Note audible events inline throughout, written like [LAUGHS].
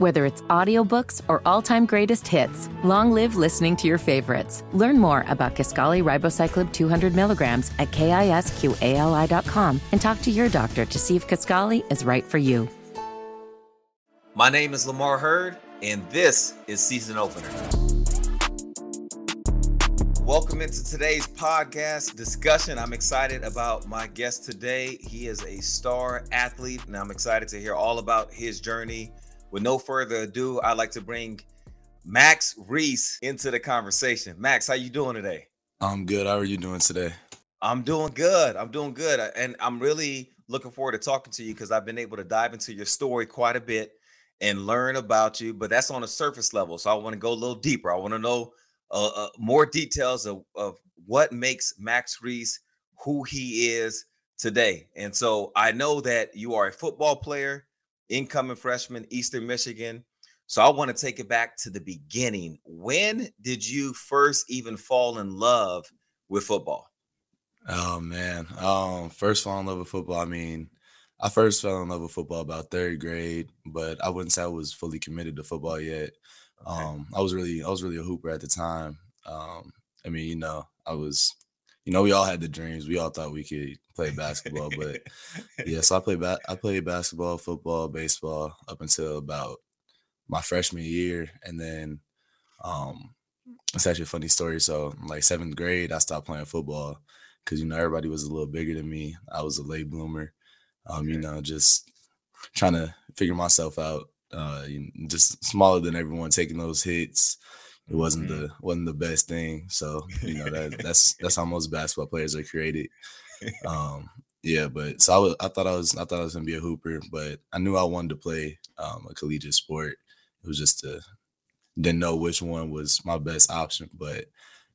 Whether it's audiobooks or all-time greatest hits, long live listening to your favorites. Learn more about Kisqali ribociclib 200 milligrams at kisqali.com and talk to your doctor to see if Kisqali is right for you. My name is Lamar Hurd, and this is Season Opener. Welcome into today's podcast discussion. I'm excited about my guest today. He is a star athlete, and I'm excited to hear all about his journey. With no further ado, I'd like to bring Max Reese into the conversation. Max, how you doing today? I'm good. How are you doing today? I'm doing good. I'm doing good. And I'm really looking forward to talking to you because I've been able to dive into your story quite a bit and learn about you, but that's on a surface level. So I want to go a little deeper. I want to know uh, uh, more details of, of what makes Max Reese who he is today. And so I know that you are a football player, incoming freshman, Eastern Michigan. So I want to take it back to the beginning. When did you first even fall in love with football? Oh man, um, first fall in love with football. I mean, I first fell in love with football about third grade, but I wouldn't say I was fully committed to football yet. Okay. Um, I was really, I was really a hooper at the time. Um, I mean, you know, I was, you know, we all had the dreams. We all thought we could play basketball, but [LAUGHS] yeah. So I played, ba- I played basketball, football, baseball up until about my freshman year, and then, um, it's actually a funny story. So, like seventh grade, I stopped playing football because you know everybody was a little bigger than me. I was a late bloomer um, you know, just trying to figure myself out. Uh, just smaller than everyone, taking those hits. It wasn't mm-hmm. the wasn't the best thing. So you know that [LAUGHS] that's that's how most basketball players are created. Um, yeah, but so I was I thought I was I thought I was gonna be a hooper, but I knew I wanted to play um, a collegiate sport. It was just to didn't know which one was my best option. But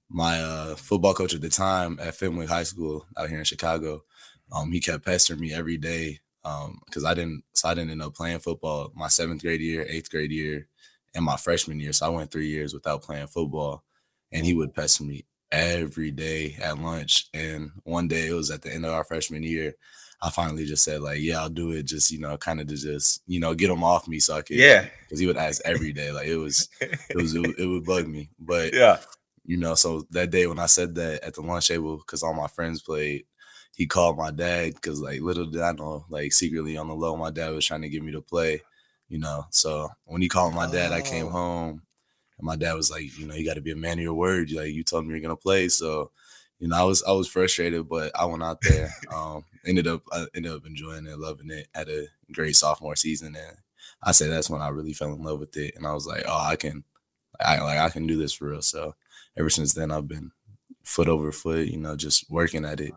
my uh, football coach at the time at Fenwick High School out here in Chicago, um, he kept pestering me every day because um, I didn't. So I didn't end up playing football my seventh grade year, eighth grade year, and my freshman year. So I went three years without playing football, and he would pester me every day at lunch. And one day it was at the end of our freshman year. I finally just said like, yeah, I'll do it. Just you know, kind of to just you know get him off me so I could. Yeah. Because he would ask every day. Like it was, it was, it, it would bug me. But yeah, you know, so that day when I said that at the lunch table, because all my friends played, he called my dad because like little did I know, like secretly on the low, my dad was trying to get me to play, you know. So when he called my dad, oh. I came oh. home and my dad was like, you know, you got to be a man of your word. Like you told me you're gonna play, so you know, I was I was frustrated, but I went out there. [LAUGHS] Um, ended up I ended up enjoying it, loving it. Had a great sophomore season, and I say that's when I really fell in love with it. And I was like, oh, I can, I like I can do this for real. So ever since then, I've been foot over foot, you know, just working at it.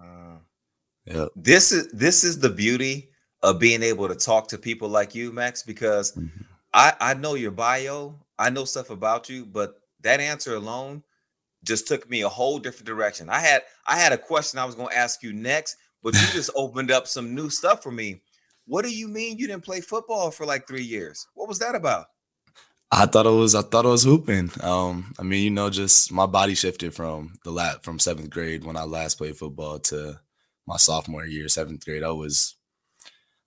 Yeah. This is this is the beauty of being able to talk to people like you, Max, because mm-hmm. I I know your bio, I know stuff about you, but that answer alone just took me a whole different direction. I had I had a question I was going to ask you next, but you just [LAUGHS] opened up some new stuff for me. What do you mean you didn't play football for like 3 years? What was that about? I thought it was I thought it was hooping. Um, I mean, you know, just my body shifted from the lat from seventh grade when I last played football to my sophomore year, seventh grade, I was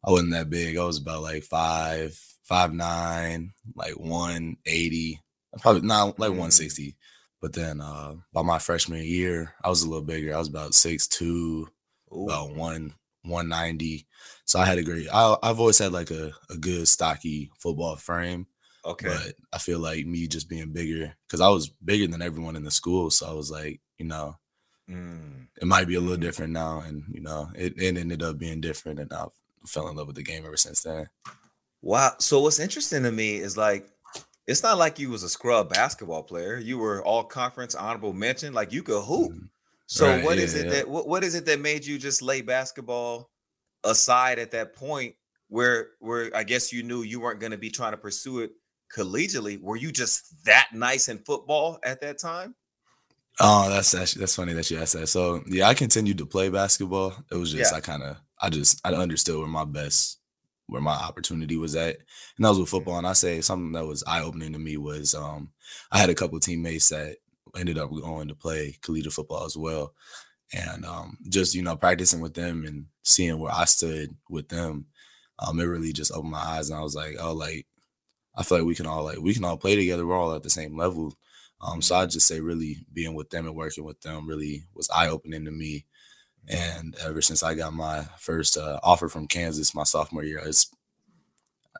I wasn't that big. I was about like five, five nine, like one eighty, probably not like mm. one sixty. But then uh by my freshman year, I was a little bigger. I was about six two, about one one ninety. So I had a great. I, I've always had like a a good stocky football frame. Okay. But I feel like me just being bigger because I was bigger than everyone in the school. So I was like, you know, Mm. It might be a little different now, and you know, it, it ended up being different, and I fell in love with the game ever since then. Wow. So what's interesting to me is like it's not like you was a scrub basketball player. You were all conference honorable mention. Like you could hoop. Mm. So right, what yeah, is it yeah. that what, what is it that made you just lay basketball aside at that point where where I guess you knew you weren't going to be trying to pursue it collegiately? Were you just that nice in football at that time? Oh, that's actually that's funny that you asked that. So yeah, I continued to play basketball. It was just yeah. I kind of I just I understood where my best where my opportunity was at, and that was with football. And I say something that was eye opening to me was um I had a couple teammates that ended up going to play collegiate football as well, and um just you know practicing with them and seeing where I stood with them, um it really just opened my eyes, and I was like, oh like I feel like we can all like we can all play together. We're all at the same level. Um, so I just say really being with them and working with them really was eye opening to me. And ever since I got my first uh, offer from Kansas my sophomore year, it's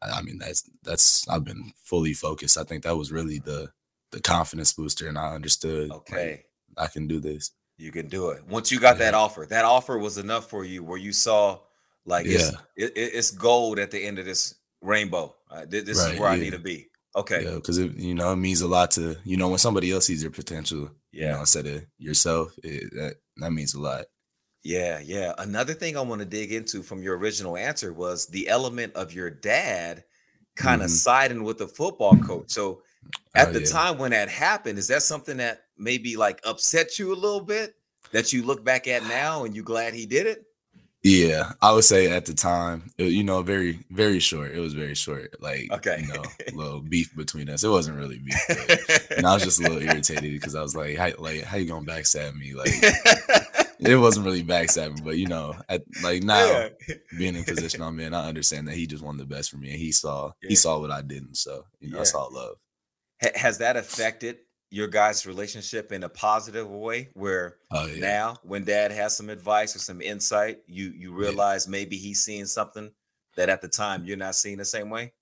I mean that's that's I've been fully focused. I think that was really the the confidence booster, and I understood. Okay, like, I can do this. You can do it. Once you got yeah. that offer, that offer was enough for you, where you saw like yeah. it's it, it's gold at the end of this rainbow. Uh, this right, is where yeah. I need to be. Okay. Yeah, because it you know it means a lot to you know when somebody else sees your potential. Yeah. You know, instead of yourself, it, that that means a lot. Yeah, yeah. Another thing I want to dig into from your original answer was the element of your dad kind of mm-hmm. siding with the football coach. So at oh, the yeah. time when that happened, is that something that maybe like upset you a little bit that you look back at now and you glad he did it? Yeah, I would say at the time, it, you know, very, very short. It was very short. Like, okay, you know, a little [LAUGHS] beef between us. It wasn't really beef, and I was just a little irritated because I was like, how, like, how you gonna backstab me? Like, it wasn't really backstabbing, but you know, at, like now yeah. being in [LAUGHS] position I'm in, I understand that he just wanted the best for me, and he saw yeah. he saw what I didn't. So you know, yeah. I saw love. Has that affected your guys' relationship in a positive way? Where oh, now, when Dad has some advice or some insight, you you realize maybe he's seeing something that at the time you're not seeing the same way.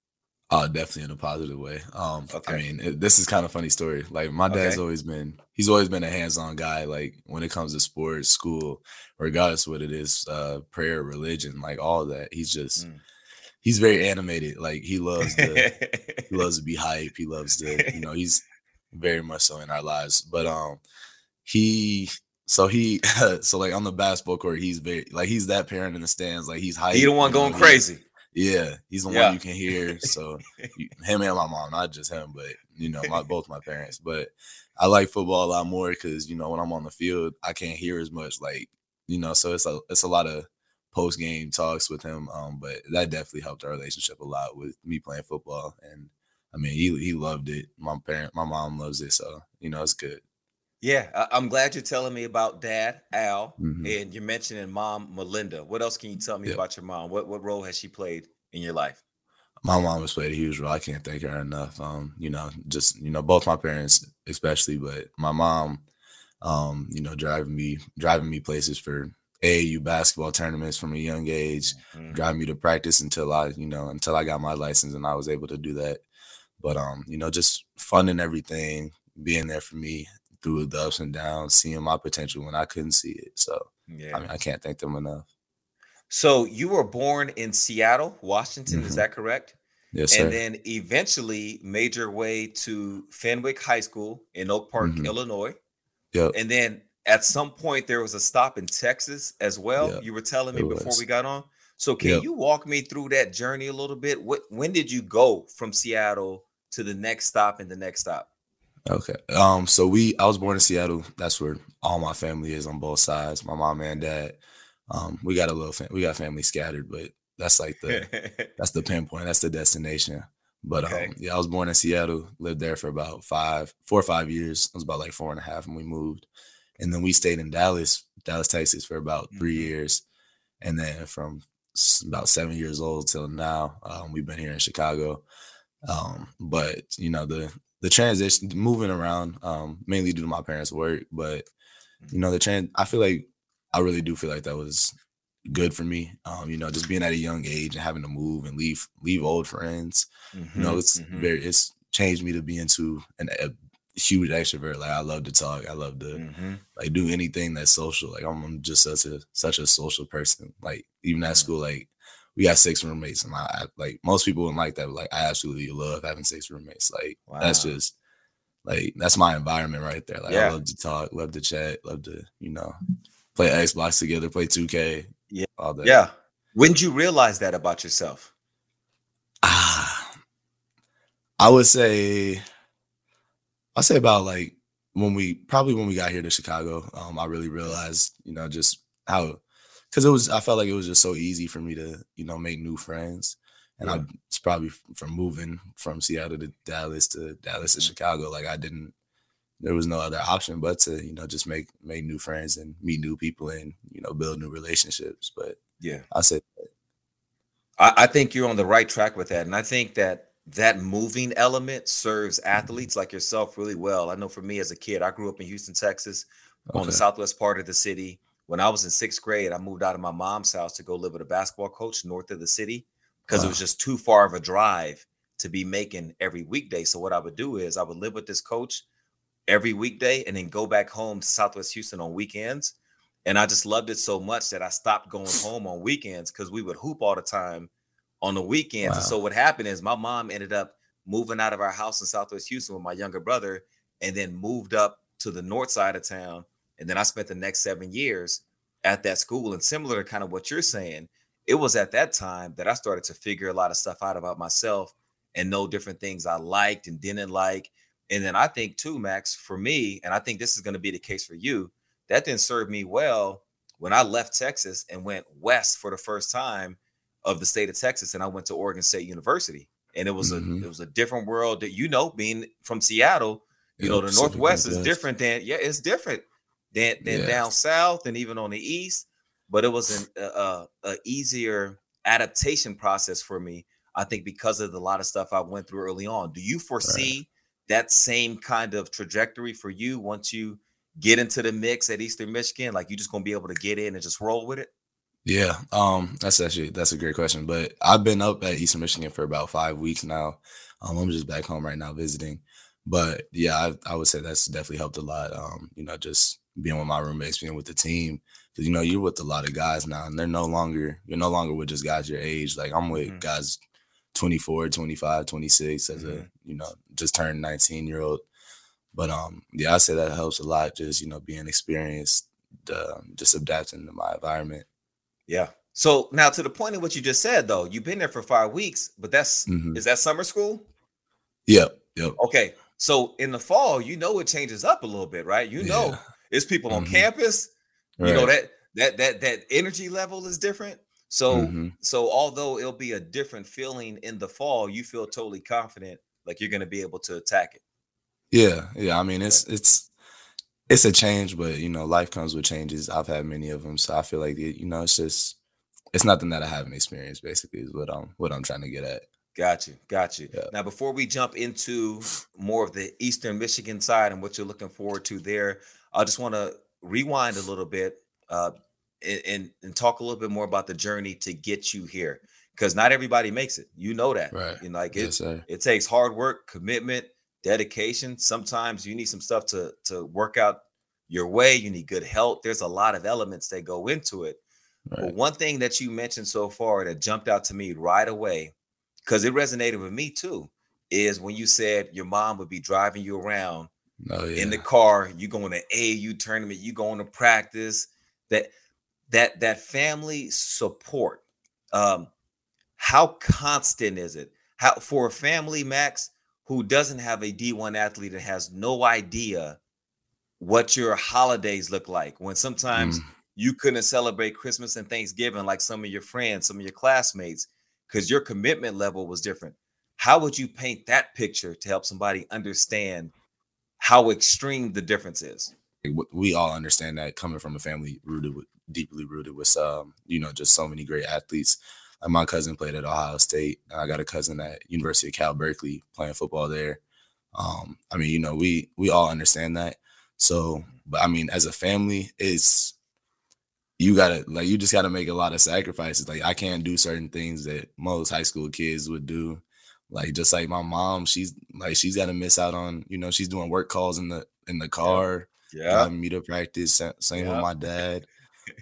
Oh, definitely in a positive way. Um, okay. I mean, it, this is kind of funny story. Like my dad's okay. always been, he's always been a hands-on guy. Like when it comes to sports, school, regardless what it is, uh, prayer, religion, like all that. He's just, mm. he's very animated. Like he loves to, he loves to [LAUGHS] be hype. He loves to, you know, he's very much so in our lives. But um, he, so he, [LAUGHS] so like on the basketball court, he's very like he's that parent in the stands. Like he's hype. He the one going know, crazy. Yeah, he's the yeah. one you can hear. [LAUGHS] So him and my mom, not just him, but you know, my both my parents. But I like football a lot more because you know when I'm on the field, I can't hear as much. Like you know, so it's a it's a lot of post game talks with him. Um, but that definitely helped our relationship a lot with me playing football. And I mean, he he loved it. My parent, my mom loves it. So you know, it's good. Yeah, I'm glad you're telling me about dad, Al, mm-hmm. and you're mentioning mom, Melinda. What else can you tell me yep. about your mom? What what role has she played in your life? My mom has played a huge role. I can't thank her enough. Um, you know, just you know, both my parents, especially, but my mom, um, you know, driving me driving me places for AAU basketball tournaments from a young age, mm-hmm. driving me to practice until I, you know, until I got my license and I was able to do that. But um, you know, just funding everything, being there for me through the ups and downs, seeing my potential when I couldn't see it. So yeah. I mean, I can't thank them enough. So you were born in Seattle, Washington, mm-hmm. is that correct? Yes, sir. And then eventually made your way to Fenwick High School in Oak Park, mm-hmm. Illinois. Yep. And then at some point there was a stop in Texas as well. Yep. You were telling me it before was. we got on. So can yep. you walk me through that journey a little bit? What when did you go from Seattle to the next stop and the next stop? Okay. Um. So we, I was born in Seattle. That's where all my family is on both sides. My mom and dad. Um. We got a little, fam- we got family scattered, but that's like the, [LAUGHS] that's the pinpoint. That's the destination. But okay. um, yeah, I was born in Seattle. Lived there for about five, four or five years. I was about like four and a half, and we moved. And then we stayed in Dallas, Dallas, Texas, for about three mm-hmm. years. And then from about seven years old till now, um, we've been here in Chicago. Um, but you know the the transition, moving around, um, mainly due to my parents' work. But you know, the trans, I feel like I really do feel like that was good for me. Um, you know, just being at a young age and having to move and leave leave old friends. Mm-hmm, you know, mm-hmm, it's mm-hmm. very it's changed me to be into an, a huge extrovert. Like I love to talk. I love to mm-hmm. like do anything that's social. Like I'm just such a such a social person. Like even at school, like we got six roommates, and I, like most people wouldn't like that. But like I absolutely love having six roommates. Like wow. that's just like that's my environment right there. Like yeah. I love to talk, love to chat, love to you know play Xbox together, play 2K. Yeah, all that. Yeah. When did you realize that about yourself? Ah, I would say, I say about like when we probably when we got here to Chicago. Um, I really realized, you know, just how because it was I felt like it was just so easy for me to you know make new friends, and yeah. I it's probably from moving from Seattle to Dallas to Dallas to. Chicago. Like I didn't, there was no other option but to you know just make make new friends and meet new people and you know build new relationships. But yeah, I said I, I think you're on the right track with that, and I think that that moving element serves athletes like yourself really well. I know for me as a kid, I grew up in Houston, Texas, okay. on the southwest part of the city. When I was in sixth grade, I moved out of my mom's house to go live with a basketball coach north of the city because wow. it was just too far of a drive to be making every weekday. So what I would do is I would live with this coach every weekday and then go back home to Southwest Houston on weekends. And I just loved it so much that I stopped going home on weekends because we would hoop all the time on the weekends. Wow. And so what happened is my mom ended up moving out of our house in Southwest Houston with my younger brother and then moved up to the north side of town. And then I spent the next seven years at that school. And similar to kind of what you're saying, it was at that time that I started to figure a lot of stuff out about myself and know different things I liked and didn't like. And then I think too, Max, for me, and I think this is going to be the case for you, that didn't serve me well when I left Texas and went west for the first time of the state of Texas, and I went to Oregon State University, and it was mm-hmm. a it was a different world that you know, being from Seattle, you know, the Northwest is different than yeah, it's different than than down south and even on the east, but it was an a, a easier adaptation process for me. I think because of the lot of stuff I went through early on. Do you foresee right. that same kind of trajectory for you once you get into the mix at Eastern Michigan? Like you're just gonna be able to get in and just roll with it? Yeah, um, that's actually that's a great question. But I've been up at Eastern Michigan for about five weeks now. Um, I'm just back home right now visiting. But yeah, I, I would say that's definitely helped a lot. Um, you know, just being with my roommates, being with the team, because you know you're with a lot of guys now, and they're no longer you're no longer with just guys your age. Like I'm with mm-hmm. guys 24, 25, 26 as mm-hmm. a you know just turned 19 year old. But um, yeah, I say that helps a lot. Just you know being experienced, uh, just adapting to my environment. Yeah. So now to the point of what you just said, though, you've been there for five weeks, but that's mm-hmm. is that summer school? Yep. Yep. Okay. So in the fall, you know it changes up a little bit, right? You know yeah. It's people mm-hmm. on campus. Right. You know that that that that energy level is different. So mm-hmm. so although it'll be a different feeling in the fall, you feel totally confident like you're going to be able to attack it. Yeah, yeah. I mean, it's it's it's a change, but you know, life comes with changes. I've had many of them, so I feel like it, you know, it's just it's nothing that I haven't experienced. Basically, is what I'm what I'm trying to get at. Got you, got you. Yeah. Now, before we jump into more of the Eastern Michigan side and what you're looking forward to there, I just want to rewind a little bit uh, and and talk a little bit more about the journey to get you here, because not everybody makes it. You know that, right? Know, like it, yes, it takes hard work, commitment dedication. Sometimes you need some stuff to to work out your way. You need good health. There's a lot of elements that go into it. Right. But one thing that you mentioned so far that jumped out to me right away, because it resonated with me too, is when you said your mom would be driving you around oh, yeah. in the car. You going to AU tournament. You going to practice. That that that family support. Um, how constant is it? How for a family, Max? who doesn't have a D1 athlete and has no idea what your holidays look like when sometimes mm. you couldn't celebrate Christmas and Thanksgiving like some of your friends, some of your classmates, because your commitment level was different. How would you paint that picture to help somebody understand how extreme the difference is? We all understand that coming from a family rooted with deeply rooted with um, you know, just so many great athletes. Like my cousin played at Ohio State. I got a cousin at University of Cal Berkeley playing football there. Um, I mean, you know, we we all understand that. So, but I mean, as a family, it's you gotta like you just gotta make a lot of sacrifices. Like I can't do certain things that most high school kids would do. Like just like my mom, she's like she's gotta miss out on, you know, she's doing work calls in the in the car, yeah, yeah. Uh, me to practice. Same yeah. with my dad.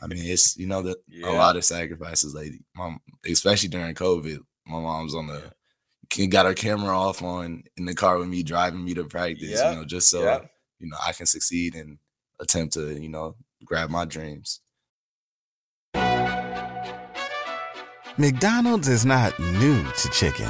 I mean, it's you know the yeah. a lot of sacrifices. Like mom, especially during COVID, my mom's on the got her camera off on in the car with me, driving me to practice. Yeah. You know, just so yeah. you know I can succeed and attempt to you know grab my dreams. McDonald's is not new to chicken.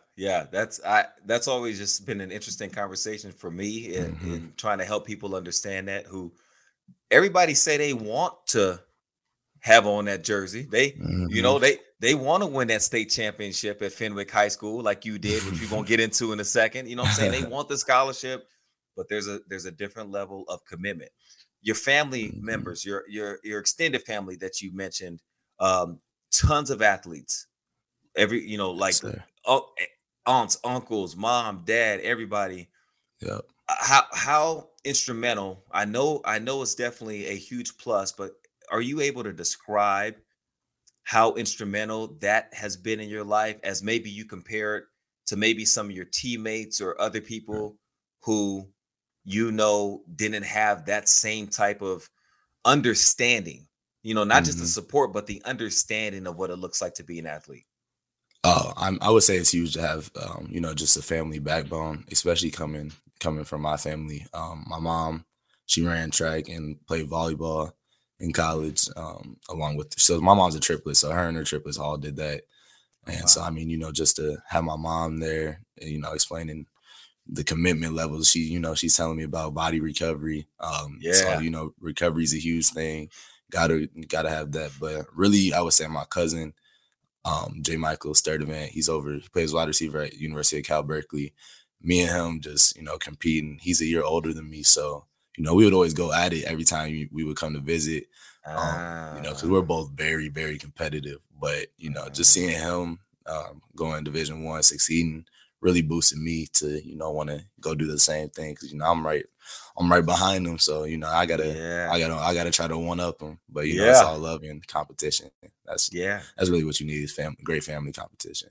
Yeah, that's I that's always just been an interesting conversation for me in, Mhm. in trying to help people understand that who everybody say they want to have on that jersey. They you Mhm. know they they want to win that state championship at Fenwick High School like you did, which we're gonna get into in a second. You know what I'm saying? They [LAUGHS] want the scholarship, but there's a there's a different level of commitment. Your family Mhm. members, your your your extended family that you mentioned, um, tons of athletes. Every you know, like Yes, oh, aunts, uncles, mom, dad, everybody. Yep. Uh, How how instrumental? I know I know it's definitely a huge plus, but are you able to describe how instrumental that has been in your life as maybe you compare it to maybe some of your teammates or other people who you know didn't have that same type of understanding you know not just the Mhm. support but the understanding of what it looks like to be an athlete Oh, I'm, I would say it's huge to have, um, you know, just a family backbone, especially coming coming from my family. Um, my mom, she ran track and played volleyball in college, um, along with. So my mom's a triplet, so her and her triplets all did that. And so I mean, you know, just to have my mom there, you know, explaining the commitment levels. She, you know, she's telling me about body recovery. Um, Yeah. so you know, recovery is a huge thing. Gotta gotta have that. But really, I would say my cousin um, J. Michael Sturdivant. He's over. He plays wide receiver at University of Cal Berkeley. Me and him just you know competing. He's a year older than me, so you know we would always go at it every time we, would come to visit. Um, you know, because we're Ah, both very very competitive. But you know, just seeing him um, going Division One, succeeding, really boosted me to you know want to go do the same thing. Because you know I'm right, I'm right behind them. So you know I gotta. yeah I gotta, I gotta try to one up them. but you know it's all love and competition. That's yeah that's really what you need is family, great family competition.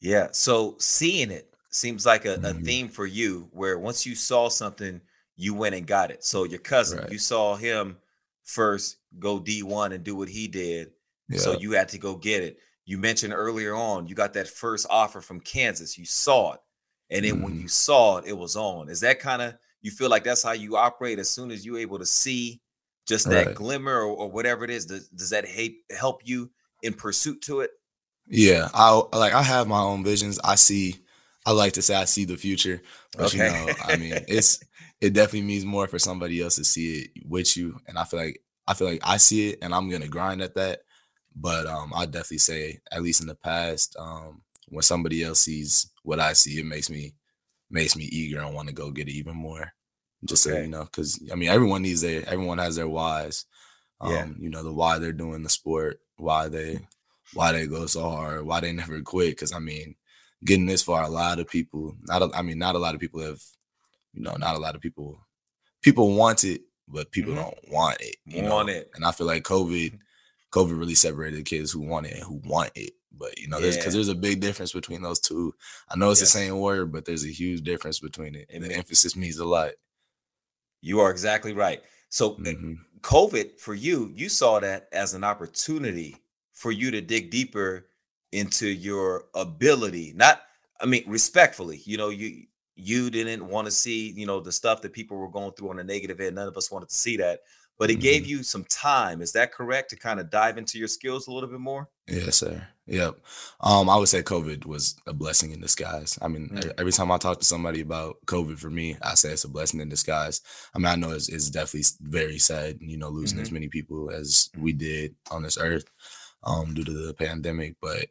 Yeah. So seeing it seems like a, a Mhm. theme for you where once you saw something, you went and got it. So your cousin, Right. you saw him first go D1 and do what he did. Yeah, So you had to go get it. You mentioned earlier on, you got that first offer from Kansas. You saw it. And then when Mhm. you saw it, it was on. Is that kind of you feel like that's how you operate as soon as you're able to see just that Right. glimmer or, or whatever it is? Does, does that help you in pursuit to it? yeah. I like I have my own visions. I see. I like to say I see the future, but you know, I mean, it's it definitely means more for somebody else to see it with you, and I feel like I feel like I see it, and I'm gonna grind at that. But um, I definitely say, at least in the past, um, when somebody else sees what I see, it makes me makes me eager and want to go get it even more. Just so you know, because I mean, everyone needs their everyone has their whys. Um, Yeah. you know, the why they're doing the sport, why they why they go so hard, why they never quit. Because I mean, getting this far, a lot of people, not a, I mean, not a lot of people have, you know, not a lot of people, people want it, but people Mhm. don't want it. You know? Want it. And I feel like COVID, COVID really separated the kids who want it and who want it. But you know, there's because Yeah. there's a big difference between those two. I know it's Yes. the same word, but there's a huge difference between it. And the emphasis means a lot. You are exactly right. So uh, Mhm. COVID for you, you saw that as an opportunity for you to dig deeper into your ability. Not, I mean, respectfully, you know, you you didn't want to see, you know, the stuff that people were going through on the negative end. None of us wanted to see that. But it gave Mhm. you some time. Is that correct? To kind of dive into your skills a little bit more? Yes, sir. Yep. Um, I would say COVID was a blessing in disguise. I mean, Mm. every time I talk to somebody about COVID for me, I say it's a blessing in disguise. I mean, I know it's, it's definitely very sad, you know, losing as Mhm. many people as we did on this earth um, due to the pandemic. But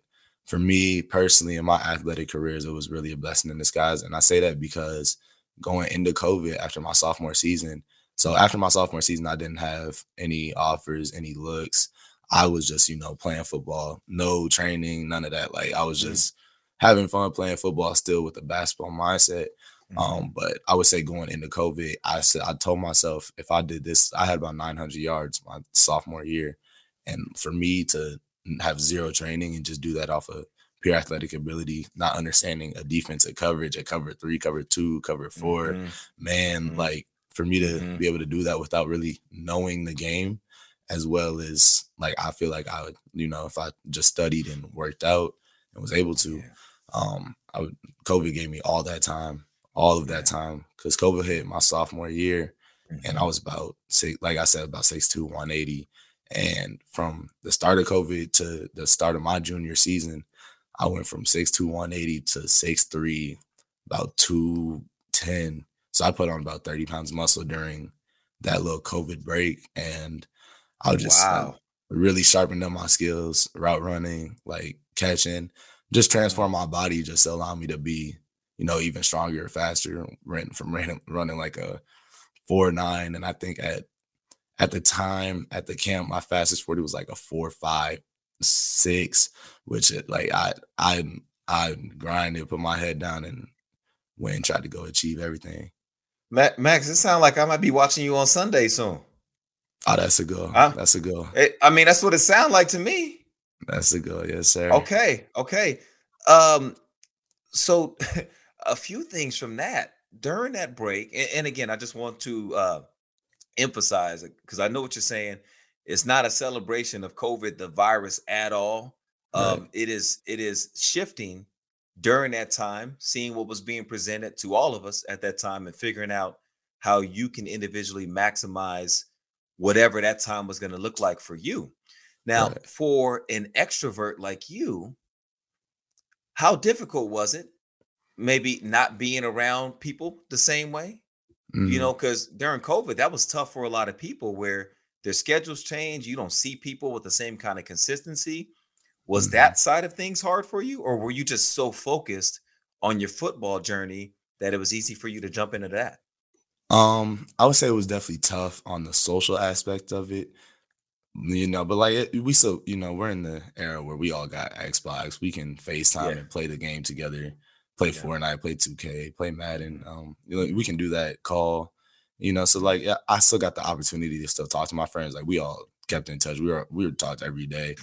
for me personally, in my athletic careers, it was really a blessing in disguise. And I say that because going into COVID after my sophomore season, so after my sophomore season, I didn't have any offers, any looks. I was just, you know, playing football, no training, none of that. Like I was Mm. just having fun playing football still with the basketball mindset. Mm-hmm. Um, but I would say going into COVID, I said I told myself if I did this, I had about 900 yards my sophomore year, and for me to have zero training and just do that off of pure athletic ability, not understanding a defensive coverage, a cover three, cover two, cover 4 Mhm. man, Mhm. like for me to Mhm. be able to do that without really knowing the game, as well as like I feel like I would, you know, if I just studied and worked out and was able to, Yeah. um, I would COVID gave me all that time, all of that time, because COVID hit my sophomore year, and I was about six, like I said, about 6'2", 180. And from the start of COVID to the start of my junior season, I went from 6'2", 180 to six three, about 210. So I put on about 30 pounds muscle during that little COVID break. And I was just wow. really sharpened up my skills, route running, like catching, just transform mm-hmm. my body just to allow me to be, you know, even stronger, faster, running from running, running like a four nine. And I think at at the time at the camp, my fastest 40 was like a four five six, which it, like I I I grinded, put my head down and went and tried to go achieve everything. Max, it sounds like I might be watching you on Sunday soon. Oh, that's a go. Huh? That's a go. It, I mean, that's what it sounds like to me. That's a go, yes, sir. Okay, okay. Um, so [LAUGHS] a few things from that during that break, and, and again, I just want to uh emphasize it because I know what you're saying. It's not a celebration of COVID, the virus at all. Um, right. it is it is shifting during that time, seeing what was being presented to all of us at that time and figuring out how you can individually maximize whatever that time was going to look like for you. Now, right. for an extrovert like you, how difficult was it maybe not being around people the same way? Mm-hmm. You know, because during COVID, that was tough for a lot of people where their schedules change. You don't see people with the same kind of consistency. Was mm-hmm. that side of things hard for you, or were you just so focused on your football journey that it was easy for you to jump into that? Um, I would say it was definitely tough on the social aspect of it, you know. But like it, we still, you know, we're in the era where we all got Xbox. We can Facetime yeah. and play the game together, play yeah. Fortnite, play 2K, play Madden. Um, you know, we can do that. Call, you know. So like, yeah, I still got the opportunity to still talk to my friends. Like we all kept in touch. We were we were talked every day.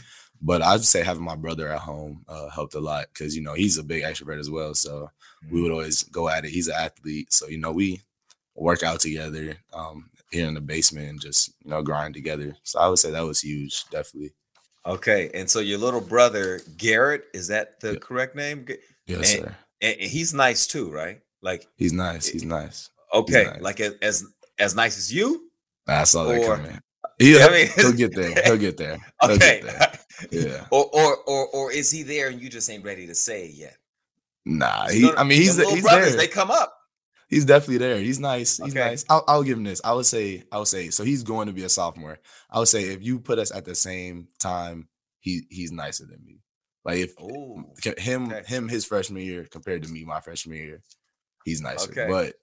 But I'd say having my brother at home uh, helped a lot because you know he's a big extrovert as well. So mm-hmm. we would always go at it. He's an athlete, so you know we work out together um, here in the basement and just you know grind together. So I would say that was huge, definitely. Okay, and so your little brother Garrett is that the yeah. correct name? Yes, and, sir. And he's nice too, right? Like he's nice. He's nice. Okay, he's nice. like as as nice as you. I saw that coming. [LAUGHS] Yeah, I mean, he'll get there. He'll get there. He'll [LAUGHS] okay. Get there. Yeah. [LAUGHS] Or, or or or is he there and you just ain't ready to say it yet? Nah, he, I mean he's he's brothers, there. They come up. He's definitely there. He's nice. He's okay. nice. I'll, I'll give him this. I would say. I would say. So he's going to be a sophomore. I would say if you put us at the same time, he he's nicer than me. Like if Ooh, him okay. him his freshman year compared to me my freshman year, he's nicer. Okay. But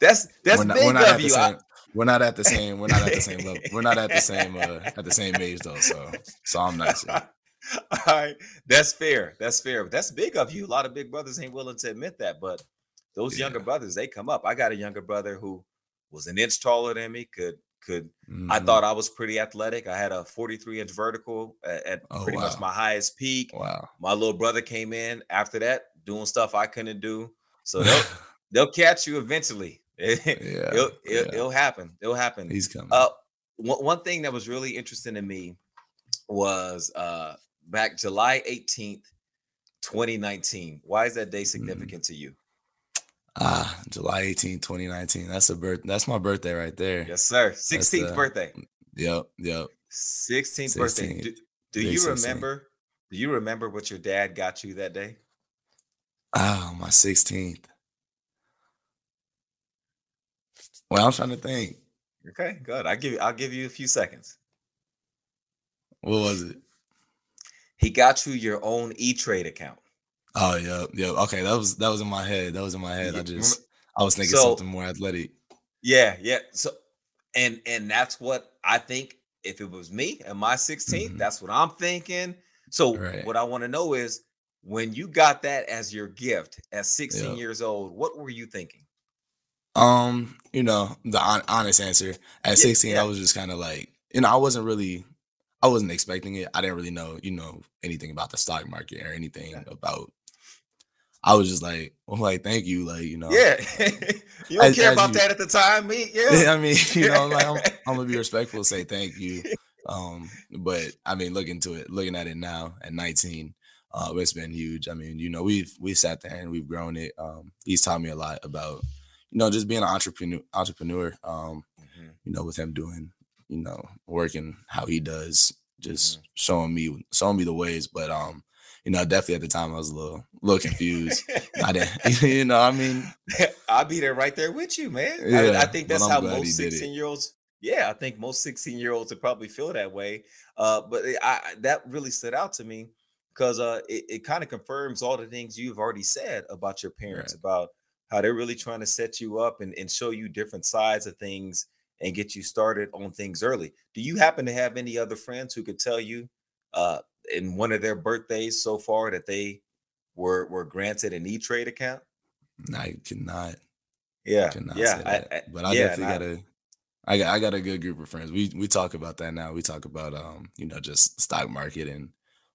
that's that's we're not, big we're not of you. Same, we're not at the same. We're not at the same level. We're not at the same uh, [LAUGHS] at the same age though. So so I'm nicer. [LAUGHS] All right, that's fair. That's fair. That's big of you. A lot of big brothers ain't willing to admit that, but those yeah. younger brothers, they come up. I got a younger brother who was an inch taller than me. Could could mm-hmm. I thought I was pretty athletic. I had a 43 inch vertical at, at oh, pretty wow. much my highest peak. Wow. My little brother came in after that doing stuff I couldn't do. So they'll [LAUGHS] they'll catch you eventually. [LAUGHS] yeah, it'll, yeah. it'll, happen. It'll happen. He's coming. Uh, one, one thing that was really interesting to me was uh back July 18th, 2019. Why is that day mm-hmm. significant mm. to you? Ah, July 18, 2019. That's a birth. That's my birthday right there. Yes, sir. 16th birthday. Yep. Yep. 16th, 16th birthday. Do, do you 16. remember? Do you remember what your dad got you that day? Oh, my 16th. Well, I'm trying to think. Okay, good. I give you. I'll give you a few seconds. What was it? He got you your own E Trade account. Oh yeah, yeah. Okay, that was that was in my head. That was in my head. Yeah. I just I was thinking so, something more athletic. Yeah, yeah. So and and that's what I think. If it was me and my 16th, mm-hmm. that's what I'm thinking. So right. what I want to know is when you got that as your gift at 16 yep. years old, what were you thinking? Um, you know, the on- honest answer at 16, yeah. I was just kind of like, you know, I wasn't really, I wasn't expecting it. I didn't really know, you know, anything about the stock market or anything yeah. about I was just like, I'm like, thank you, like you know. Yeah, [LAUGHS] you don't as, care as about you, that at the time, me. [LAUGHS] Yeah, I mean, [LAUGHS] you know, like I'm, I'm, gonna be respectful, say thank you. Um, but I mean, looking to it, looking at it now at 19, uh, it's been huge. I mean, you know, we've we sat there and we've grown it. Um, he's taught me a lot about, you know, just being an entrepreneur. Entrepreneur. Um, mm-hmm. you know, with him doing, you know, working how he does, just mm-hmm. showing me showing me the ways. But um, you know, definitely at the time I was a little, a little confused. [LAUGHS] I didn't, [LAUGHS] you know, I mean, [LAUGHS] I'll be there right there with you, man. Yeah, I, I think that's how most 16 year olds. Yeah, I think most 16 year olds would probably feel that way. Uh, but I, that really stood out to me because uh, it, it kind of confirms all the things you've already said about your parents right. about how they're really trying to set you up and, and show you different sides of things and get you started on things early. Do you happen to have any other friends who could tell you uh, in one of their birthdays so far that they were were granted an E Trade account? I cannot. Yeah, cannot yeah, I, I, but I yeah, definitely got a. I got I got a good group of friends. We we talk about that now. We talk about um you know just stock market and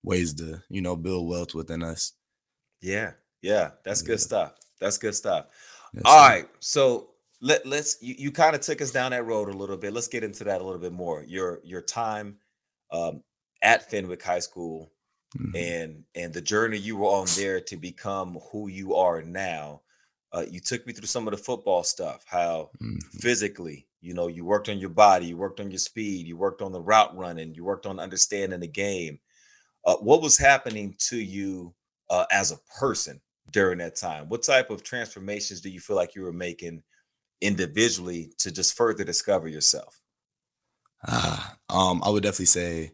ways to you know build wealth within us. Yeah, yeah, that's yeah. good stuff. That's good stuff. Yes, All right, so let let's you, you kind of took us down that road a little bit. Let's get into that a little bit more. Your your time um, at Fenwick High School mm-hmm. and and the journey you were on there to become who you are now. Uh, you took me through some of the football stuff, how mm-hmm. physically, you know, you worked on your body, you worked on your speed, you worked on the route running, you worked on understanding the game. Uh, what was happening to you uh, as a person during that time? What type of transformations do you feel like you were making individually to just further discover yourself? Uh, um, I would definitely say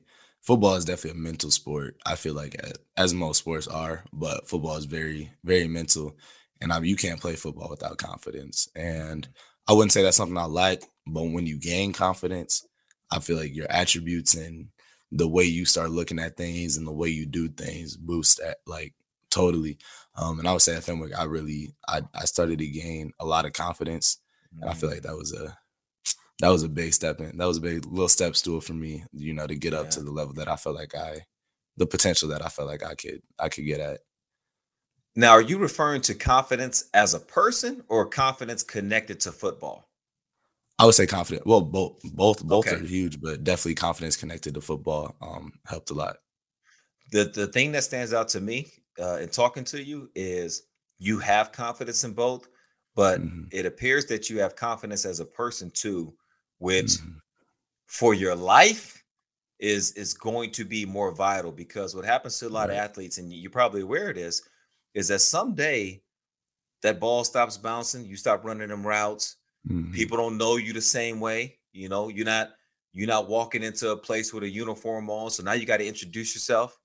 football is definitely a mental sport. I feel like as most sports are, but football is very, very mental. And I mean, you can't play football without confidence. And I wouldn't say that's something I like, but when you gain confidence, I feel like your attributes and the way you start looking at things and the way you do things boost that like totally. Um, and I would say at Fenwick, I really I, I started to gain a lot of confidence and I feel like that was a that was a big step in. That was a big little step stool for me, you know, to get up yeah. to the level that I felt like I the potential that I felt like I could I could get at. Now, are you referring to confidence as a person or confidence connected to football? I would say confident. Well, both both both okay. are huge, but definitely confidence connected to football um, helped a lot. The the thing that stands out to me uh, in talking to you is you have confidence in both, but mm-hmm. it appears that you have confidence as a person too, which mm-hmm. for your life is is going to be more vital because what happens to a lot right. of athletes, and you're probably aware of this, is that someday that ball stops bouncing, you stop running them routes. Mm-hmm. People don't know you the same way. You know, you're not you're not walking into a place with a uniform on. So now you got to introduce yourself.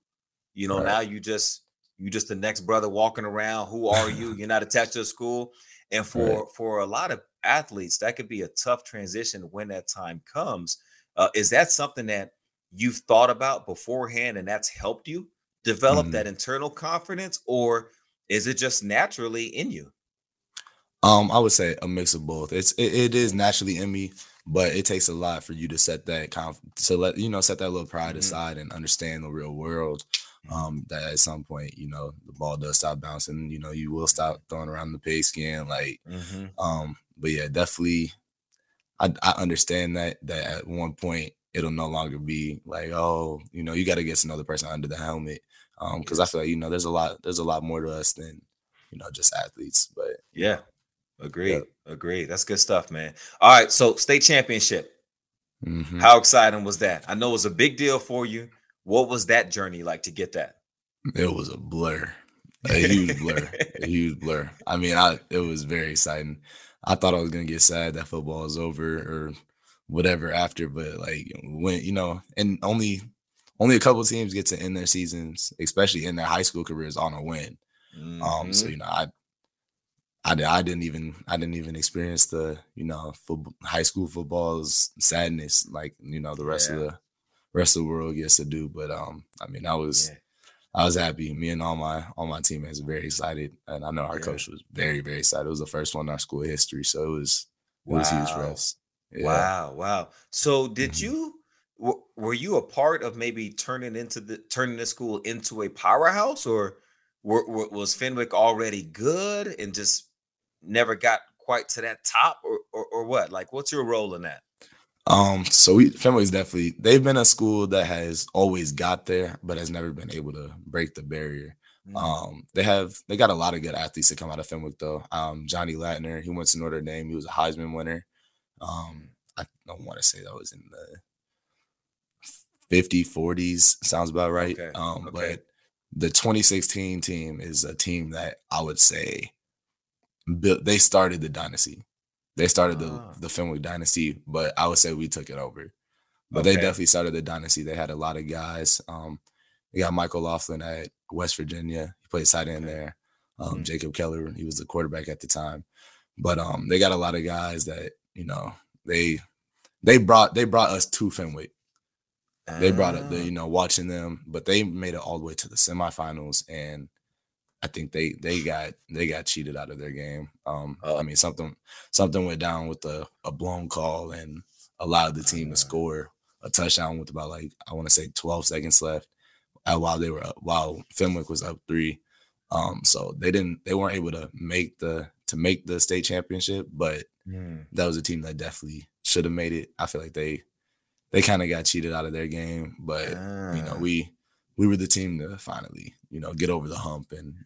You know, right. now you just you just the next brother walking around. Who are you? [LAUGHS] You're not attached to a school. And for right. for a lot of athletes, that could be a tough transition when that time comes. Uh, is that something that you've thought about beforehand and that's helped you develop mm-hmm. that internal confidence, or is it just naturally in you? Um, I would say a mix of both. It's it, it is naturally in me, but it takes a lot for you to set that conf- to let you know set that little pride mm-hmm. aside and understand the real world um, that at some point, you know, the ball does stop bouncing. You know, you will stop throwing around the pigskin. Like, mm-hmm. um, but yeah, definitely, I, I understand that that at one point it'll no longer be like, oh, you know, you got to get another person under the helmet. Um, because I feel like you know, there's a lot, there's a lot more to us than you know just athletes. But yeah, agree, agree. That's good stuff, man. All right, so state championship. Mm-hmm. How exciting was that? I know it was a big deal for you. What was that journey like to get that? It was a blur, a huge blur, a [LAUGHS] huge blur. I mean, I it was very exciting. I thought I was gonna get sad that football was over or whatever after, but like when you know, and only only a couple teams get to end their seasons, especially in their high school careers, on a win. Mm-hmm. Um, so mm-hmm. you know, I, I, I didn't even I didn't even experience the you know football, high school football's sadness like you know the rest yeah. of the rest of the world gets to do. But um, I mean, I was yeah. I was happy. Me and all my all my teammates were very excited, and I know our yeah. coach was very very excited. It was the first one in our school history, so it was it wow. was huge for us. Yeah. Wow, wow. So did mm-hmm. you? were you a part of maybe turning into the turning the school into a powerhouse or were, were, was fenwick already good and just never got quite to that top or, or, or what like what's your role in that um, so we Fenwick's definitely they've been a school that has always got there, but has never been able to break the barrier. Mm-hmm. Um, they have they got a lot of good athletes that come out of Fenwick though. Um, Johnny Lattner, he went to Notre Dame, he was a Heisman winner. Um, I don't want to say that was in the 50 40s, sounds about right. Okay. Um, okay. but the 2016 team is a team that I would say built. They started the dynasty. They started the Ah. the Fenwick dynasty, but I would say we took it over. But Okay. they definitely started the dynasty. They had a lot of guys. Um, they got Michael Laughlin at West Virginia. He played tight end Okay. there. Um, Mhm. Jacob Keller, he was the quarterback at the time. But um, they got a lot of guys that you know they they brought they brought us to Fenwick. They brought it, the, Ah. you know, watching them, but they made it all the way to the semifinals, and I think they they got they got cheated out of their game. Um, Oh. I mean something something went down with a, a blown call and allowed the team to score a touchdown with about like I want to say 12 seconds left uh, while they were up, while Fenwick was up three. Um, so they didn't they weren't able to make the to make the state championship, but Mm. that was a team that definitely should have made it. I feel like they they kind of got cheated out of their game, but you know Ah. we we were the team to finally you know get over the hump and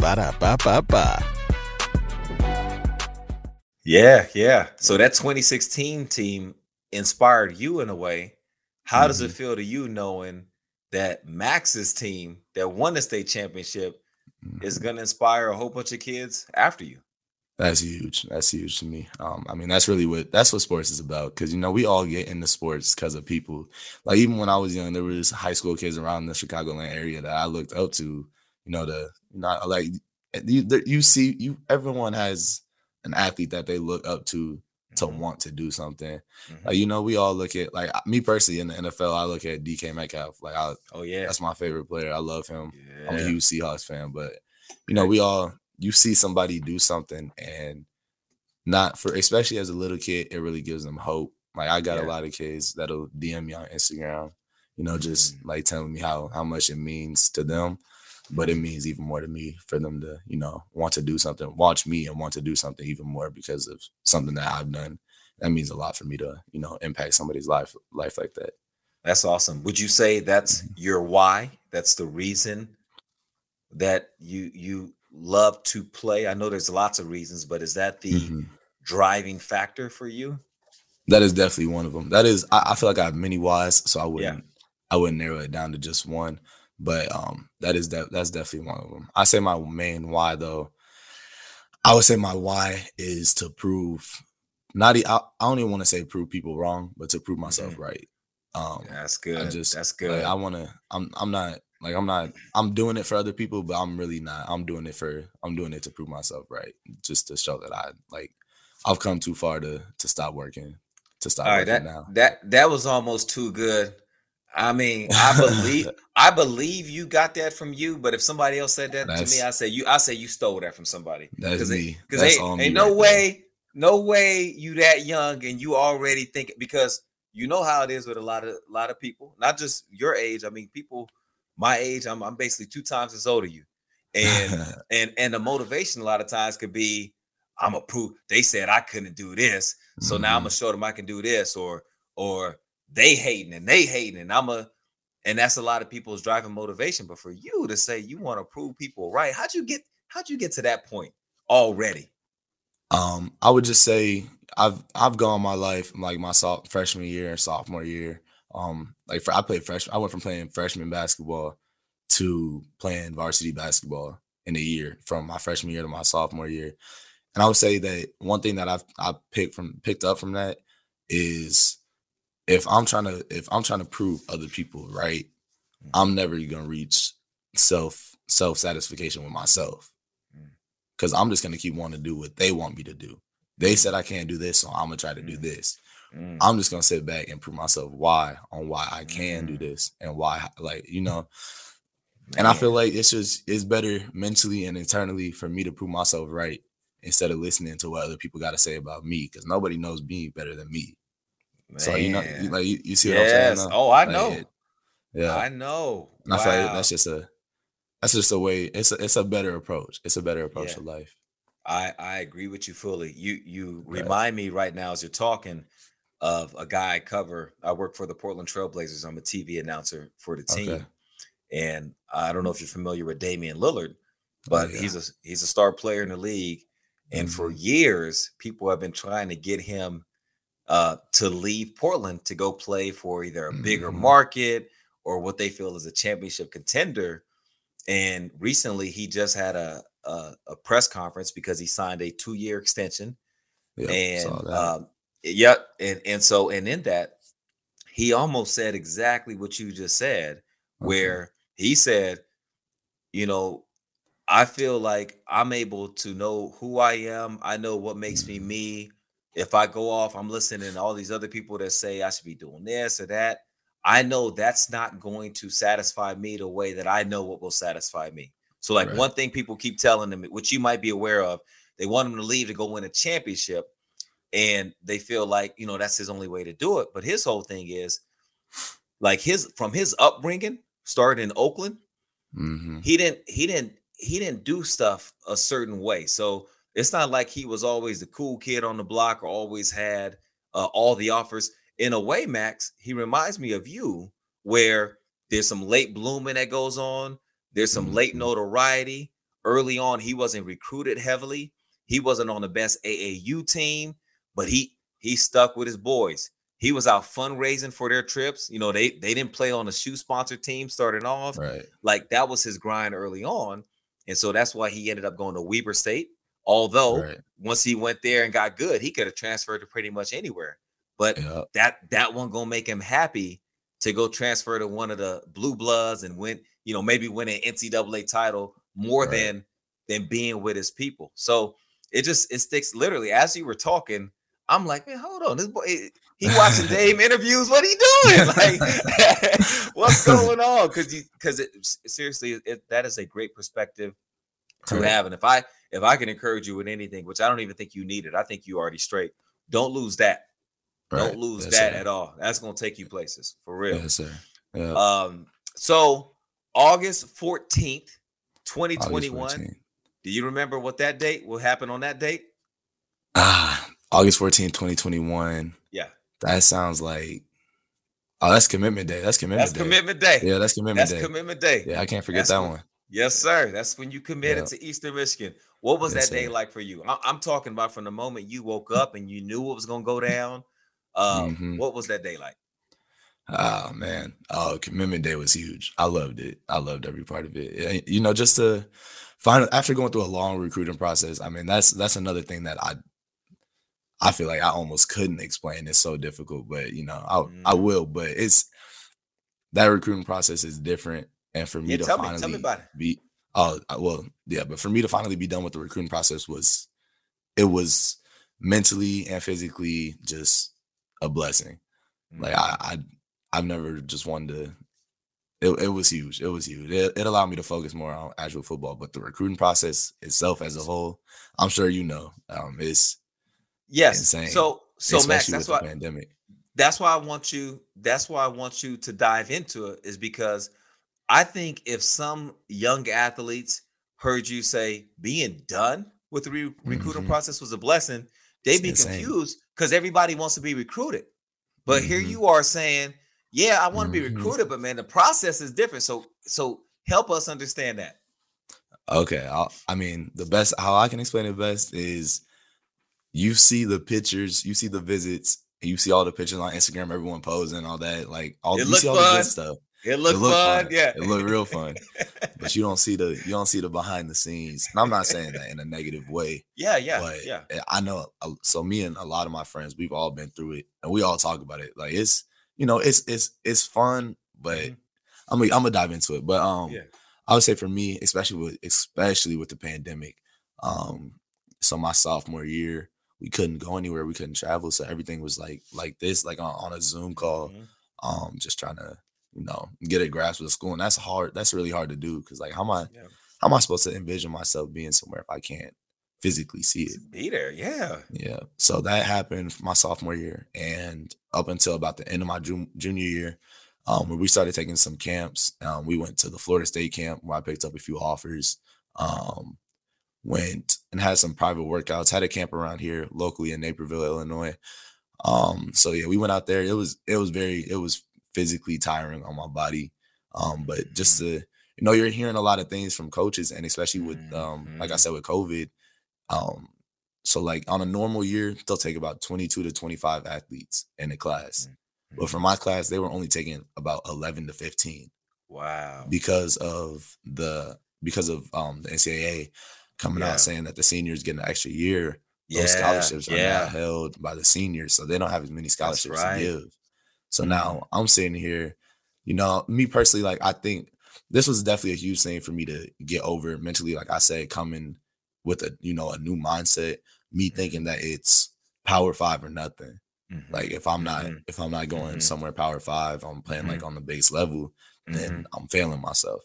Ba da ba ba ba. Yeah, yeah. So that 2016 team inspired you in a way. How does it feel to you knowing that Max's team that won the state championship is Mhm. going to inspire a whole bunch of kids after you? That's huge. That's huge to me. Um, I mean, that's really what that's what sports is about. Because you know, we all get into sports because of people. Like even when I was young, there was high school kids around the Chicagoland area that I looked up to. You know, the you know, like you, you see, you everyone has an athlete that they look up to to Mhm, want to do something. mhm. Like you know, we all look at like me personally in the NFL. I look at DK Metcalf. Like I, Oh yeah, that's my favorite player. I love him. I'm a huge Seahawks fan, but you know, we all you see somebody do something and not for especially as a little kid, it really gives them hope. Like I got Yeah. a lot of kids that'll DM me on Instagram, you know, just Mm. like telling me how how much it means to them. But it means even more to me for them to, you know, want to do something, watch me and want to do something even more because of something that I've done. That means a lot for me to, you know, impact somebody's life life like that. That's awesome. Would you say that's Mm-hmm. your why? That's the reason that you you love to play? I know there's lots of reasons, but is that the Mhm. driving factor for you? That is definitely one of them. That is, I, I feel like I have many whys, so I wouldn't, I wouldn't narrow it down to just one. But um, that is that that's definitely one of them. I say my main why though. I would say my why is to prove, not e- I, I don't even want to say prove people wrong, but to prove myself right. Um, That's good. just- that's like, good. I want to. I'm I'm not like I'm not. I'm doing it for other people, but I'm really not. I'm doing it for. I'm doing it to prove myself right, just to show that I like. I've come too far to to stop working. To stop All right, working that now. that that was almost too good. I mean, I believe [LAUGHS] I believe you got that from you, but if somebody else said that to me, I say you I say you stole that from somebody. That's me. Because That's ain't, me ain't no right there. way, no way you that young and you already think because you know how it is with a lot of a lot of people, not just your age. I mean, people my age, I'm I'm basically two times as old as you. And [LAUGHS] and and the motivation a lot of times could be I'm a prove they said I couldn't do this. So now I'm gonna mm-hmm. show them I can do this, or or they hating and they hating, and I'm a and that's a lot of people's driving motivation. But for you to say you want to prove people right, how'd you get how'd you get to that point already? Um, I would just say I've I've gone my life like my soph- freshman year and sophomore year. Um, like for, I played freshman. I went from playing freshman basketball to playing varsity basketball in a year from my freshman year to my sophomore year. And I would say that one thing that I've I picked from picked up from that is if I'm trying to if I'm trying to prove other people right, I'm never gonna reach self self satisfaction with myself Mm. because I'm just gonna keep wanting to do what they want me to do. They said I can't do this, so I'm gonna try to do Mm. this. Mm, I'm just gonna sit back and prove myself why on why I can do Mm. this and why like you know. And I feel like it's just it's better mentally and internally for me to prove myself right instead of listening to what other people got to say about me because nobody knows me better than me. So you know, you- like you, you see what yes. I'm saying? though? Oh, I Like, know. it- yeah, I know. and I feel like that's just a that's just a way. It's a, it's a better approach. It's a better approach Yeah. to life. I I agree with you fully. You you Right. remind me right now as you're talking of a guy I cover. I work for the Portland Trailblazers. I'm a TV announcer for the team, Okay. and I don't know if you're familiar with Damian Lillard, but Oh, yeah. he's a he's a star player in the league. And for Mhm. years, people have been trying to get him uh, to leave Portland to go play for either a bigger Mhm. market or what they feel is a championship contender. And recently, he just had a a, a press conference because he signed a two year extension. Yep, and um, yep, and and so and in that, he almost said exactly what you just said, Okay. where he said, you know, I feel like I'm able to know who I am. I know what makes me Mhm. me. If I go off, I'm listening to all these other people that say I should be doing this or that. I know that's not going to satisfy me the way that I know what will satisfy me. So, like Right. one thing people keep telling them, which you might be aware of, they want him to leave to go win a championship, and they feel like you know that's his only way to do it. But his whole thing is, like his from his upbringing, started in Oakland, Mhm. he didn't he didn't he didn't do stuff a certain way so it's not like he was always the cool kid on the block or always had uh, all the offers in a way max he reminds me of you where there's some late blooming that goes on there's some late Mhm. notoriety early on he wasn't recruited heavily he wasn't on the best aau team but he he stuck with his boys he was out fundraising for their trips you know they they didn't play on a shoe sponsor team starting off Right. like that was his grind early on. And so that's why he ended up going to Weber State. Although Right. once he went there and got good, he could have transferred to pretty much anywhere. But Yep. that that one gonna make him happy to go transfer to one of the blue bloods and win, you know, maybe win an NCAA title more Right. than than being with his people. So it just it sticks literally as you were talking. I'm like, man, hold on. This boy, eh, he watching Dame [LAUGHS] interviews. What he doing? [LAUGHS] Like, [LAUGHS] what's going on? Because you, because it seriously, it, that is a great perspective to Right. have. And if I, if I can encourage you with anything, which I don't even think you need it, I think you already straight. Don't lose that. Right. Don't lose Yes, that sir. at all. That's gonna take you places for real. Yes, sir. Yeah. Um. So August fourteenth, 2021. August twenty one. 14th. Do you remember what that date? will happen on that date? Ah, August 14th, 2021. Yeah, That sounds like oh, that's commitment day. That's commitment that's day. commitment day. Yeah, that's commitment that's day. commitment day. yeah, I can't forget That's that one. Yes, sir. That's when you committed Yeah. to Eastern Michigan. What was Yes, that day sir. like for you? I- I'm talking about from the moment you woke up and you knew what was going to go down. Um, Mhm. What was that day like? Oh man, oh commitment day was huge. I loved it. I loved every part of it. You know, just to find after going through a long recruiting process. I mean, that's that's another thing that I I feel like I almost couldn't explain. It's so difficult, but you know, I I Mhm. will. But it's that recruiting process is different, and for me Yeah, to tell me- finally tell me about it. be oh uh, well yeah, but for me to finally be done with the recruiting process was it was mentally and physically just a blessing. Like Mm-hmm. I, I I've never just wanted to. It, it was huge. It was huge. It, it allowed me to focus more on actual football, but the recruiting process itself as a whole, I'm sure you know, um, it's yes. insane, So, so Max, that's why pandemic. that's why I want you. That's why I want you to dive into it. Is because I think if some young athletes heard you say being done with the re- recruiting Mhm. process was a blessing, they'd be insane. confused because everybody wants to be recruited. But here Mhm. you are saying, "Yeah, I want to be Mhm. recruited, but man, the process is different." So, so help us understand that. Okay, I'll, I mean the best how I can explain it best is you see the pictures, you see the visits, and you see all the pictures on Instagram, everyone posing, all that, like all It you see all the good stuff. It looked look fun, fun. yeah. It looked real fun. but you don't see the you don't see the behind the scenes. And I'm not saying that in a negative way, yeah, yeah, but yeah. eh, I know. So me and a lot of my friends, we've all been through it, and we all talk about it. Like it's you know it's it's it's fun, but Mhm. I'm gonna, I'm gonna dive into it. But um, Yeah. I would say for me, especially with especially with the pandemic, um, so my sophomore year, we couldn't go anywhere, we couldn't travel, so everything was like like this, like on, on a Zoom call Mhm. um just trying to you know get a grasp of the school and that's hard that's really hard to do because like how am i Yeah. how am i supposed to envision myself being somewhere if i can't physically see it Be there, yeah. yeah so that happened my sophomore year and up until about the end of my jun- junior year um, where we started taking some camps. Um, we went to the Florida State camp where I picked up a few offers. Um, went and had some private workouts. Had a camp around here locally in Naperville, Illinois. Um, so yeah, we went out there. It was it was very it was physically tiring on my body. Um, but just to you know, you're hearing a lot of things from coaches, and especially with um, like I Mhm. said, with COVID. Um, so like on a normal year, they'll take about 22 to 25 athletes in a class. But for my class, they were only taking about 11 to 15 Wow. because of the because of um the NCAA coming Yeah. out saying that the seniors get an extra year. Those Yeah, scholarships are yeah. now held by the seniors, so they don't have as many scholarships right. to give. So now I'm sitting here, you know, me personally, like I think this was definitely a huge thing for me to get over mentally. Like I said, coming with a you know a new mindset, me thinking that it's power five or nothing. Mhm. Like if I'm not Mhm. if I'm not going Mhm. somewhere power five, I'm playing like on the base level, then I'm failing myself.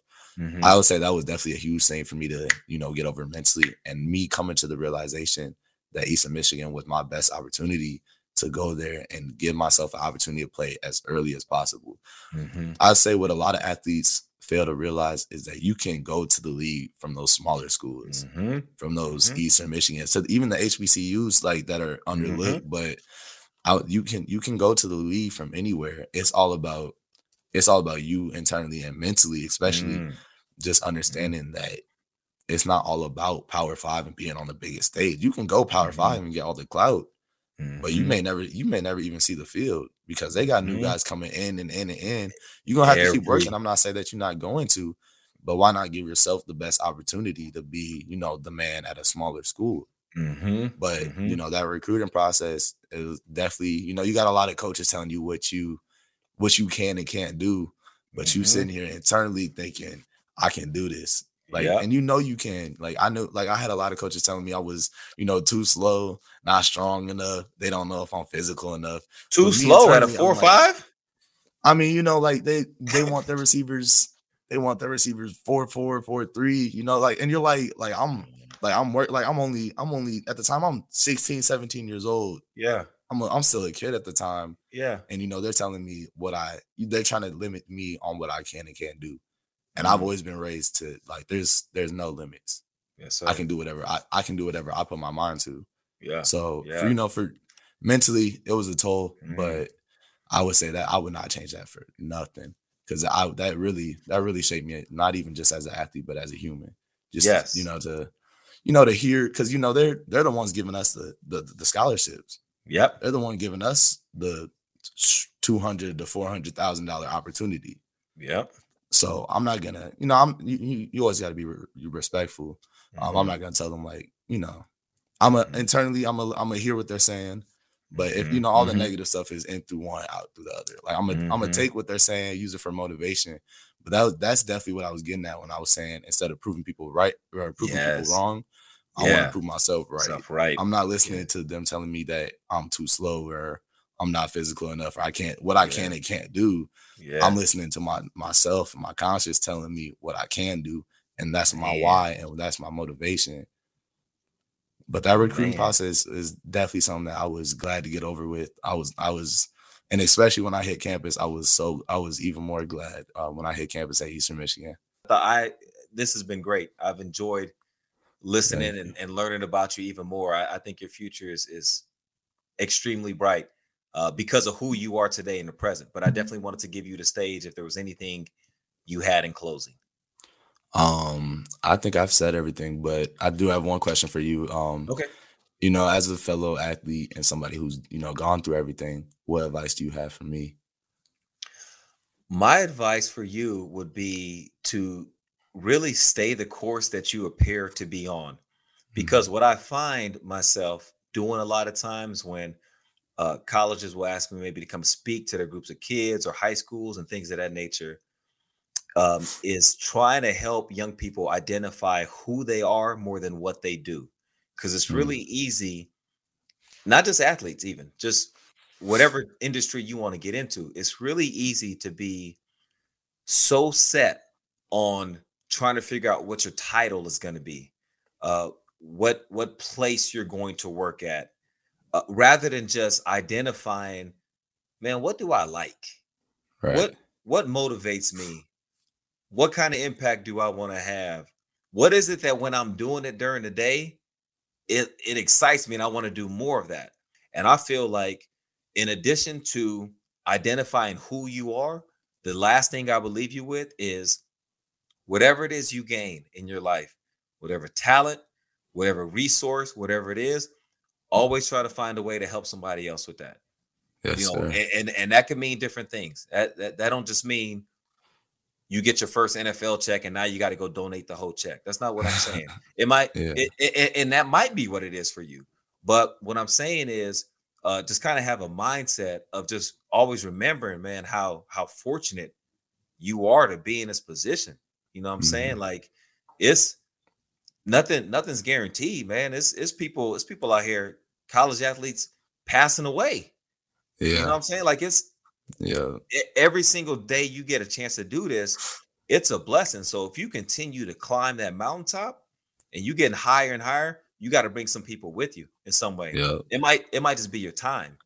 I would say that was definitely a huge thing for me to, you know, get over mentally and me coming to the realization that Eastern Michigan was my best opportunity to go there and give myself an opportunity to play as early as possible. Mhm. I'd say what a lot of athletes fail to realize is that you can go to the league from those smaller schools, Mhm. from those Mhm. Eastern Michigan. So even the HBCUs like that are underlooked, but out you can you can go to the league from anywhere. It's all about it's all about you internally and mentally, especially Mm. just understanding that it's not all about power five and being on the biggest stage. You can go power Mhm. five and get all the clout, but you may never you may never even see the field because they got new Mhm. guys coming in and in and in. You're gonna have to keep working. I'm not saying that you're not going to, but why not give yourself the best opportunity to be, you know, the man at a smaller school? Mhm. But you Mhm. know, that recruiting process is definitely, you know, you got a lot of coaches telling you what you what you can and can't do, but you Mhm. sitting here internally thinking, I can do this. Like, and you know you can. Like, I know, like I had a lot of coaches telling me I was, you know, too slow, not strong enough. They don't know if I'm physical enough. Too slow at a four or like- five. I mean, you know, like they they want their [LAUGHS] receivers, they want their receivers four, four, four, three, you know, like, and you're like, like I'm like I'm work like I'm only I'm only at the time I'm 16, 17 years old. Yeah. I'm a, I'm still a kid at the time. Yeah. and you know they're telling me what I they're trying to limit me on what I can and can't do. And I've always been raised to like there's there's no limits. Yes, sir. I can do whatever I, I can do whatever I put my mind to. Yeah. So Yeah. for you know for mentally it was a toll, Mhm. but I would say that I would not change that for nothing because I that really that really shaped me not even just as an athlete but as a human. Just Yes. you know to you know to hear because you know they're they're the ones giving us the the, the scholarships Yep. they're the one giving us the two hundred to four hundred thousand dollar opportunity. Yep. So I'm not gonna, you know, I'm you, you, always got to be re- respectful. Um, I'm Mhm. not gonna tell them like, you know, I'm a Mhm. internally, I'm a, I'm gonna hear what they're saying. But if you Mhm, know all the mhm. negative stuff is in through one, out through the other. Like I'm gonna, I'm gonna take what they're saying, use it for motivation. But that was, that's definitely what I was getting at when I was saying instead of proving people right or proving Yes. people wrong, I want to prove myself right. Stuff right. I'm not listening to them telling me that I'm too slow or I'm not physical enough or I can't what I can Yeah. and can't do. yeah. I'm listening to my myself and my conscience telling me what I can do, and that's my Man. why and that's my motivation. But that recruiting Man. process is definitely something that I was glad to get over with. I was I was and especially when I hit campus, I was so I was even more glad uh, when I hit campus at Eastern Michigan. But I this has been great. I've enjoyed listening and, and learning about you even more. I, I think your future is is extremely bright uh, because of who you are today in the present. But I definitely wanted to give you the stage if there was anything you had in closing. Um, I think I've said everything, but I do have one question for you. Um, Okay. you know, as a fellow athlete and somebody who's you know gone through everything, what advice do you have for me? My advice for you would be to really stay the course that you appear to be on. Because what I find myself doing a lot of times when uh, colleges will ask me maybe to come speak to their groups of kids or high schools and things of that nature um, is trying to help young people identify who they are more than what they do. Because it's Mm. really easy, not just athletes, even just whatever industry you want to get into, it's really easy to be so set on trying to figure out what your title is going to be, uh, what what place you're going to work at, uh, rather than just identifying, man, what do I like? Right. What what motivates me? What kind of impact do I want to have? What is it that when I'm doing it during the day, it it excites me and I want to do more of that. And I feel like in addition to identifying who you are, the last thing I will leave you with is whatever it is you gain in your life, whatever talent, whatever resource, whatever it is, always try to find a way to help somebody else with that. Yes, you know, and, and and that can mean different things. That, that that don't just mean you get your first NFL check and now you got to go donate the whole check. That's not what I'm [LAUGHS] saying. It might, Yeah. it, it- and that might be what it is for you. But what I'm saying is, uh, just kind of have a mindset of just always remembering, man, how how fortunate you are to be in this position. You know what I'm Mhm. saying? Like, it's nothing, nothing's guaranteed, man. It's it's people, it's people out here, college athletes passing away. You know what Yeah. I'm saying? Like it's Yeah. every single day you get a chance to do this, it's a blessing. So if you continue to climb that mountaintop and you getting higher and higher, you got to bring some people with you in some way. Yeah. It might it might just be your time.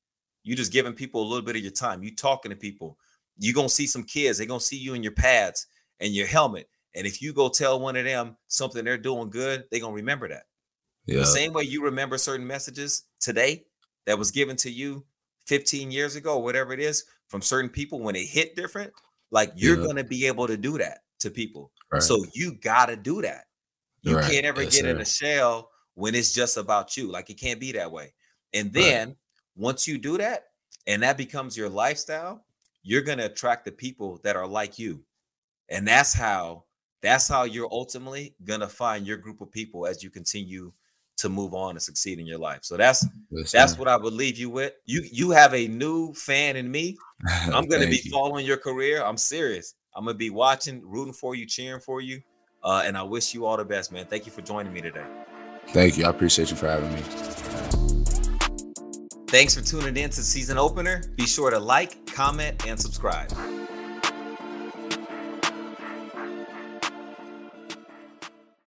You just giving people a little bit of your time. You talking to people. You're gonna see some kids. They're gonna see you in your pads and your helmet. And if you go tell one of them something they're doing good, they're gonna remember that. Yeah. The same way you remember certain messages today that was given to you 15 years ago, or whatever it is, from certain people when it hit different, like you're Yeah. gonna be able to do that to people. Right. So you gotta do that. You Right. can't ever Yes, get in a shell when it's just about you. Like it can't be that way. And then once you do that and that becomes your lifestyle, you're gonna attract the people that are like you. And that's how that's how you're ultimately gonna find your group of people as you continue to move on and succeed in your life. So that's that's what I would leave you with. You you have a new fan in me. [LAUGHS] I'm gonna be you. following your career. I'm serious. I'm gonna be watching, rooting for you, cheering for you. Uh, and I wish you all the best, man. Thank you for joining me today. Thank you. I appreciate you for having me. Thanks for tuning in to season opener. Be sure to like, comment, and subscribe.